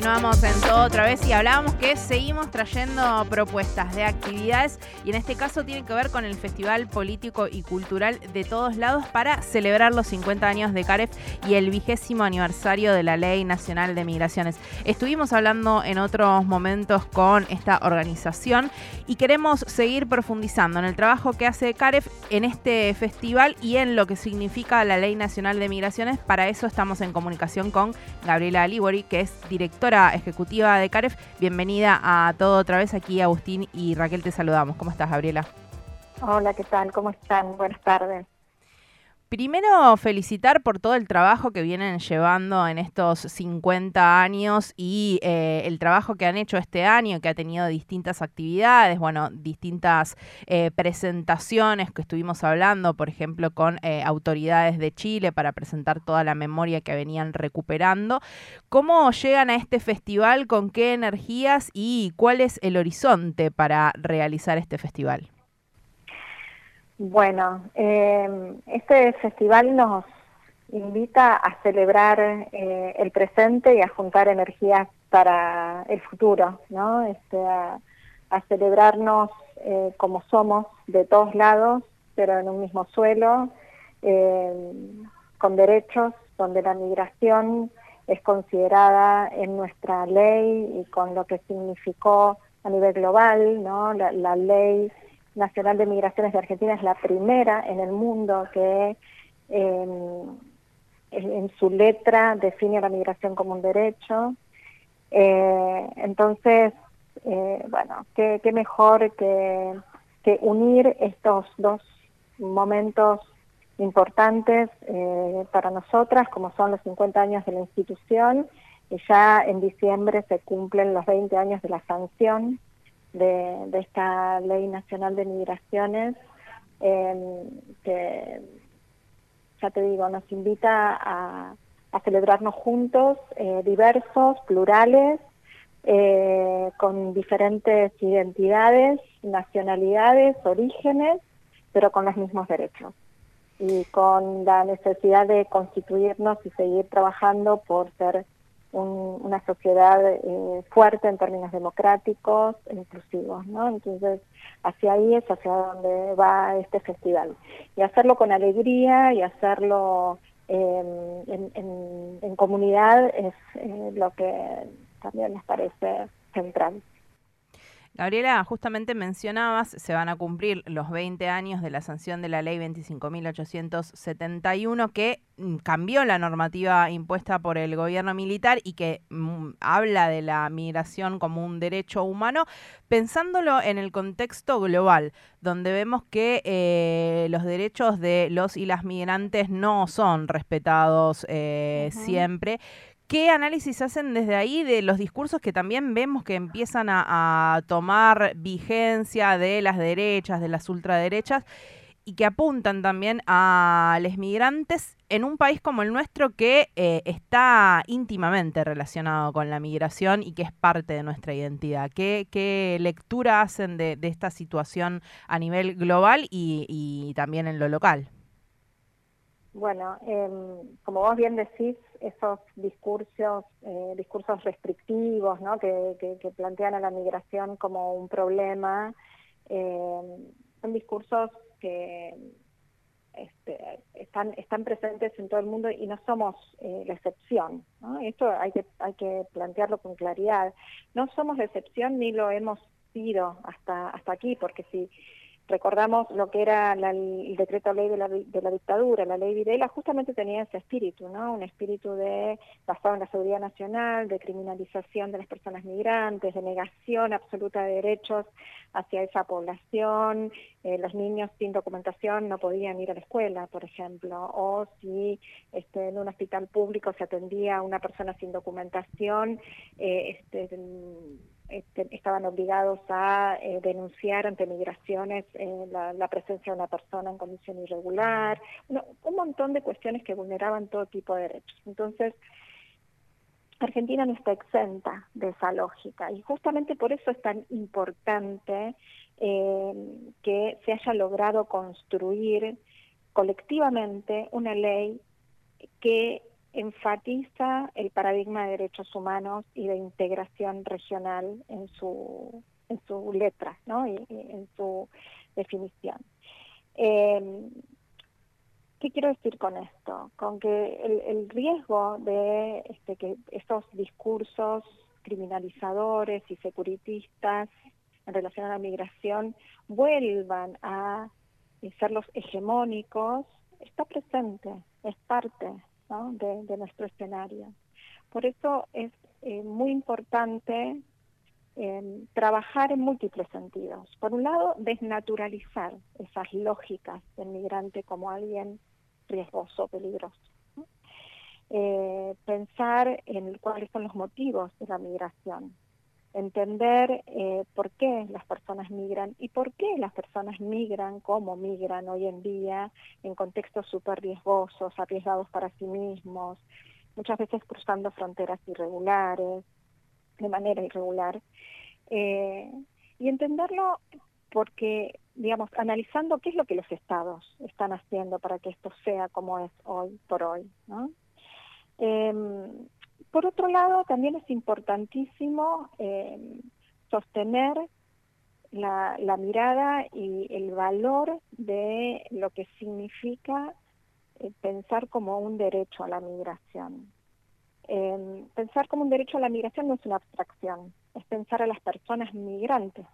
continuamos en todo otra vez y hablábamos que seguimos trayendo propuestas de actividades y en este caso tiene que ver con el Festival Político y Cultural de todos lados para celebrar los 50 años de CAREF y el vigésimo aniversario de la Ley Nacional de Migraciones. Estuvimos hablando en otros momentos con esta organización y queremos seguir profundizando en el trabajo que hace CAREF en este festival y en lo que significa la Ley Nacional de Migraciones. Para eso estamos en comunicación con Gabriela Libori, que es directora ejecutiva de CAREF. Bienvenida a todo otra vez aquí, Agustín y Raquel, te saludamos. ¿Cómo estás, Gabriela? Hola, ¿qué tal? ¿Cómo están? Buenas tardes. Primero, felicitar por todo el trabajo que vienen llevando en estos 50 años y eh, el trabajo que han hecho este año, que ha tenido distintas actividades, bueno, distintas eh, presentaciones que estuvimos hablando, por ejemplo, con eh, autoridades de Chile para presentar toda la memoria que venían recuperando. ¿Cómo llegan a este festival? ¿Con qué energías? ¿Y cuál es el horizonte para realizar este festival? Bueno, eh, este festival nos invita a celebrar eh, el presente y a juntar energías para el futuro, ¿no? Este, a, celebrarnos eh, como somos de todos lados, pero en un mismo suelo, con derechos, donde la migración es considerada en nuestra ley y con lo que significó a nivel global, ¿no? La, la ley Nacional de Migraciones de Argentina es la primera en el mundo que em, en su letra define la migración como un derecho. Eh, entonces, eh, bueno, qué, mejor que, que, unir estos dos momentos importantes eh, para nosotras, como son los 50 años de la institución, y ya en diciembre se cumplen los 20 años de la sanción de, esta Ley Nacional de Migraciones, em, que ya te digo, nos invita a, celebrarnos juntos, eh, diversos, plurales, eh, con diferentes identidades, nacionalidades, orígenes, pero con los mismos derechos. Y con la necesidad de constituirnos y seguir trabajando por ser una sociedad eh, fuerte en términos democráticos e inclusivos, ¿no? Entonces, hacia ahí es hacia donde va este festival. Y hacerlo con alegría y hacerlo em, en, comunidad es eh, lo que también nos parece central. Gabriela, justamente mencionabas, se van a cumplir los 20 años de la sanción de la ley 25.871 que mm, cambió la normativa impuesta por el gobierno militar y que mm, habla de la migración como un derecho humano, pensándolo en el contexto global, donde vemos que eh, los derechos de los y las migrantes no son respetados eh, siempre. ¿Qué análisis hacen desde ahí de los discursos que también vemos que empiezan a, tomar vigencia de las derechas, de las ultraderechas, y que apuntan también a los migrantes en un país como el nuestro que eh, está íntimamente relacionado con la migración y que es parte de nuestra identidad? ¿Qué, lectura hacen de, esta situación a nivel global y también en lo local? Bueno, em, como vos bien decís, esos discursos, eh, discursos restrictivos, ¿no? Que, que, plantean a la migración como un problema, em, son discursos que este, están, están presentes en todo el mundo y no somos eh, la excepción. ¿no? Esto hay que, hay que plantearlo con claridad. No somos la excepción ni lo hemos sido hasta, hasta aquí, porque si recordamos lo que era el decreto ley de la, de la, dictadura, la ley Videla, justamente tenía ese espíritu, ¿no? Un espíritu de basado en la seguridad nacional, de criminalización de las personas migrantes, de negación absoluta de derechos hacia esa población. Eh, los niños sin documentación no podían ir a la escuela, por ejemplo, o si este, en un hospital público se atendía a una persona sin documentación, eh, este, este, estaban obligados a eh, denunciar ante migraciones eh, la, presencia de una persona en condición irregular, un montón de cuestiones que vulneraban todo tipo de derechos. Entonces, Argentina no está exenta de esa lógica y justamente por eso es tan importante eh, que se haya logrado construir colectivamente una ley que enfatiza el paradigma de derechos humanos y de integración regional en su, en su letra, ¿no? y, en su definición. Em, ¿Qué quiero decir con esto? Con que el, riesgo de este, que estos discursos criminalizadores y securitistas en relación a la migración vuelvan a ser los hegemónicos está presente, es parte de, nuestro escenario. Por eso es eh, muy importante em, trabajar en múltiples sentidos. Por un lado, desnaturalizar esas lógicas del migrante como alguien riesgoso, peligroso. Eh, pensar en cuáles son los motivos de la migración, entender eh, por qué las personas migran y por qué las personas migran, cómo migran hoy en día en contextos súper riesgosos, arriesgados para sí mismos, muchas veces cruzando fronteras irregulares, de manera irregular. Eh, y entenderlo porque, digamos, analizando qué es lo que los estados están haciendo para que esto sea como es hoy por hoy. Em, por otro lado, también es importantísimo em, sostener la, mirada y el valor de lo que significa eh, pensar como un derecho a la migración. Em, pensar como un derecho a la migración no es una abstracción, es pensar a las personas migrantes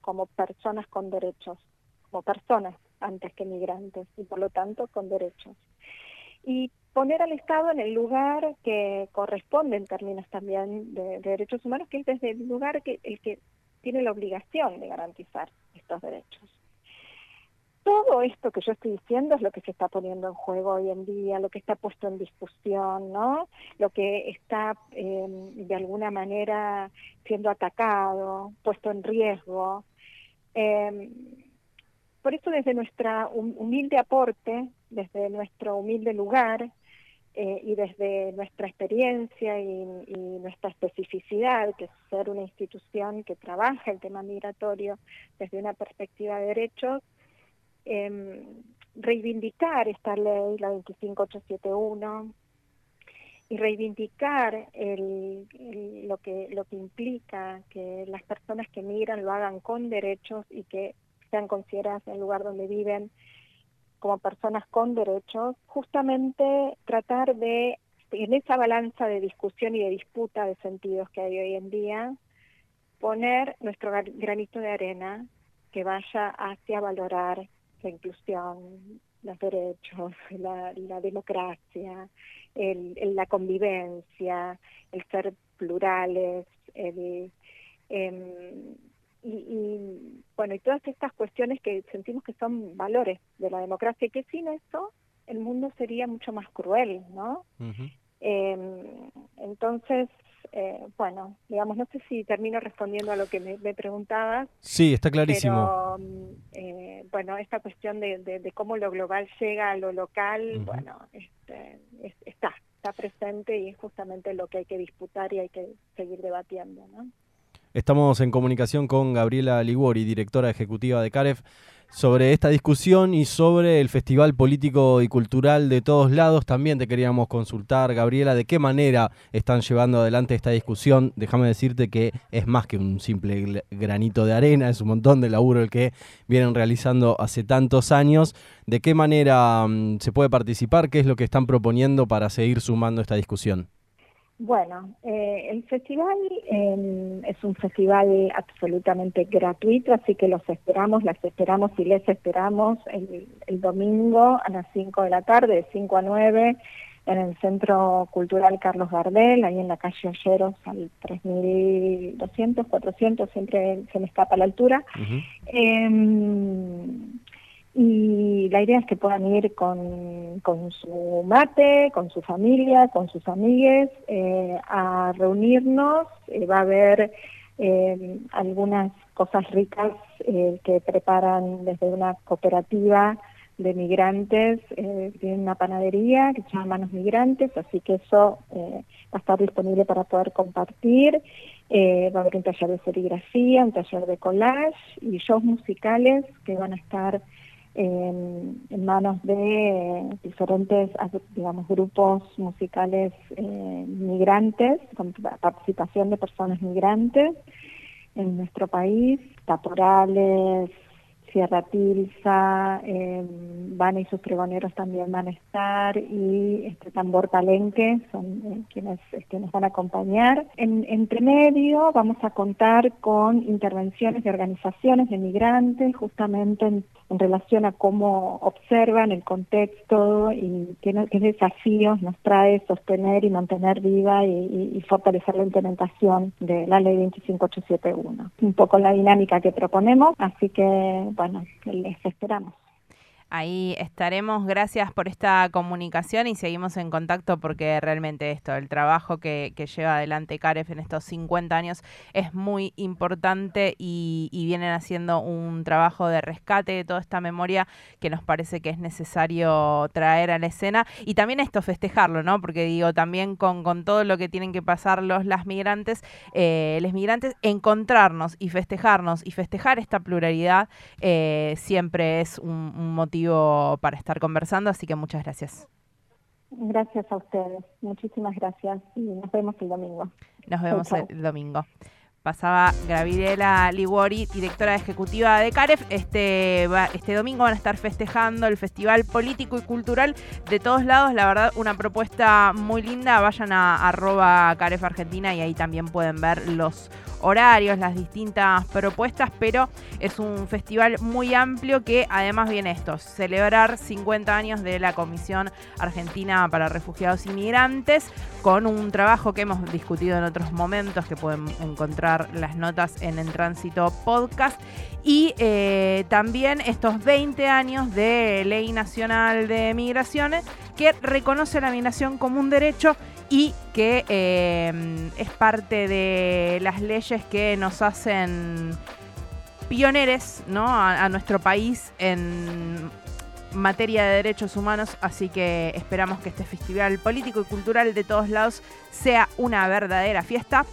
como personas con derechos, como personas antes que migrantes y por lo tanto con derechos. Y poner al Estado en el lugar que corresponde en términos también de, derechos humanos, que es desde el lugar que el que tiene la obligación de garantizar estos derechos. Todo esto que yo estoy diciendo es lo que se está poniendo en juego hoy en día, lo que está puesto en discusión, ¿no? Lo que está em, de alguna manera siendo atacado, puesto en riesgo, eh, por eso desde nuestra humilde aporte, desde nuestro humilde lugar eh, y desde nuestra experiencia y, nuestra especificidad, que es ser una institución que trabaja el tema migratorio desde una perspectiva de derechos, em, reivindicar esta ley, la 25871, y reivindicar lo, que, lo que implica que las personas que migran lo hagan con derechos y que sean consideradas en el lugar donde viven como personas con derechos, justamente tratar de, en esa balanza de discusión y de disputa de sentidos que hay hoy en día, poner nuestro granito de arena que vaya hacia valorar la inclusión, los derechos, la, democracia, el, la convivencia, el ser plurales, el, em, y, bueno, y todas estas cuestiones que sentimos que son valores de la democracia y que sin eso el mundo sería mucho más cruel, ¿no? Em, entonces, eh, bueno, digamos, no sé si termino respondiendo a lo que me, preguntabas. Sí, está clarísimo. Pero, mm, eh, bueno, esta cuestión de, cómo lo global llega a lo local, bueno, este, está, está presente y es justamente lo que hay que disputar y hay que seguir debatiendo, ¿no? Estamos en comunicación con Gabriela Liguori, directora ejecutiva de CAREF, sobre esta discusión y sobre el Festival Político y Cultural de todos lados. También te queríamos consultar, Gabriela, de qué manera están llevando adelante esta discusión. Déjame decirte que es más que un simple granito de arena, es un montón de laburo el que vienen realizando hace tantos años. ¿De qué manera mm, se puede participar? ¿Qué es lo que están proponiendo para seguir sumando esta discusión? Bueno, eh, el festival em, es un festival absolutamente gratuito, así que los esperamos, las esperamos y les esperamos el, domingo a las 5 de la tarde, de 5 a 9, en el Centro Cultural Carlos Gardel, ahí en la calle Olleros, al 3200, 400, siempre se me escapa la altura y la idea es que puedan ir con, con su mate, con su familia, con sus amigues eh, a reunirnos. Eh, va a haber eh, algunas cosas ricas que preparan desde una cooperativa de migrantes, tienen una panadería que se llama Manos Migrantes, así que eso va a estar disponible para poder compartir. va a haber un taller de serigrafía, un taller de collage y shows musicales que van a estar en manos de diferentes, digamos, grupos musicales eh, migrantes, con participación de personas migrantes en nuestro país, caporales, Sierra Tilsa, eh, Van y sus pregoneros también van a estar y este Tambor Palenque son eh, quienes este, nos van a acompañar. En, entre medio vamos a contar con intervenciones de organizaciones de migrantes justamente en, relación a cómo observan el contexto y qué, desafíos nos trae sostener y mantener viva y, y fortalecer la implementación de la ley 25871. Un poco la dinámica que proponemos, así que bueno, les esperamos. Ahí estaremos. Gracias por esta comunicación y seguimos en contacto porque realmente esto, el trabajo que, lleva adelante Caref en estos 50 años es muy importante y, vienen haciendo un trabajo de rescate de toda esta memoria que nos parece que es necesario traer a la escena y también esto festejarlo, ¿no? Porque digo, también con, todo lo que tienen que pasar los las migrantes, eh, los migrantes, encontrarnos y festejarnos y festejar esta pluralidad eh, siempre es un motivo para estar conversando, así que muchas gracias. Gracias a ustedes, muchísimas gracias y nos vemos el domingo. Nos vemos el domingo. Pasaba Gabriela Liguori, directora ejecutiva de CAREF. Este, este domingo van a estar festejando el Festival Político y Cultural de todos lados. La verdad, una propuesta muy linda. Vayan a arroba CAREF Argentina y ahí también pueden ver los horarios, las distintas propuestas, pero es un festival muy amplio que además viene esto, celebrar 50 años de la Comisión Argentina para Refugiados y Migrantes, con un trabajo que hemos discutido en otros momentos, que pueden encontrar las notas en el Tránsito Podcast, y eh, también estos 20 años de Ley Nacional de Migraciones, que reconoce la migración como un derecho y que em, es parte de las leyes que nos hacen pioneros ¿no? a, nuestro país en materia de derechos humanos, así que esperamos que este festival político y cultural de todos lados sea una verdadera fiesta.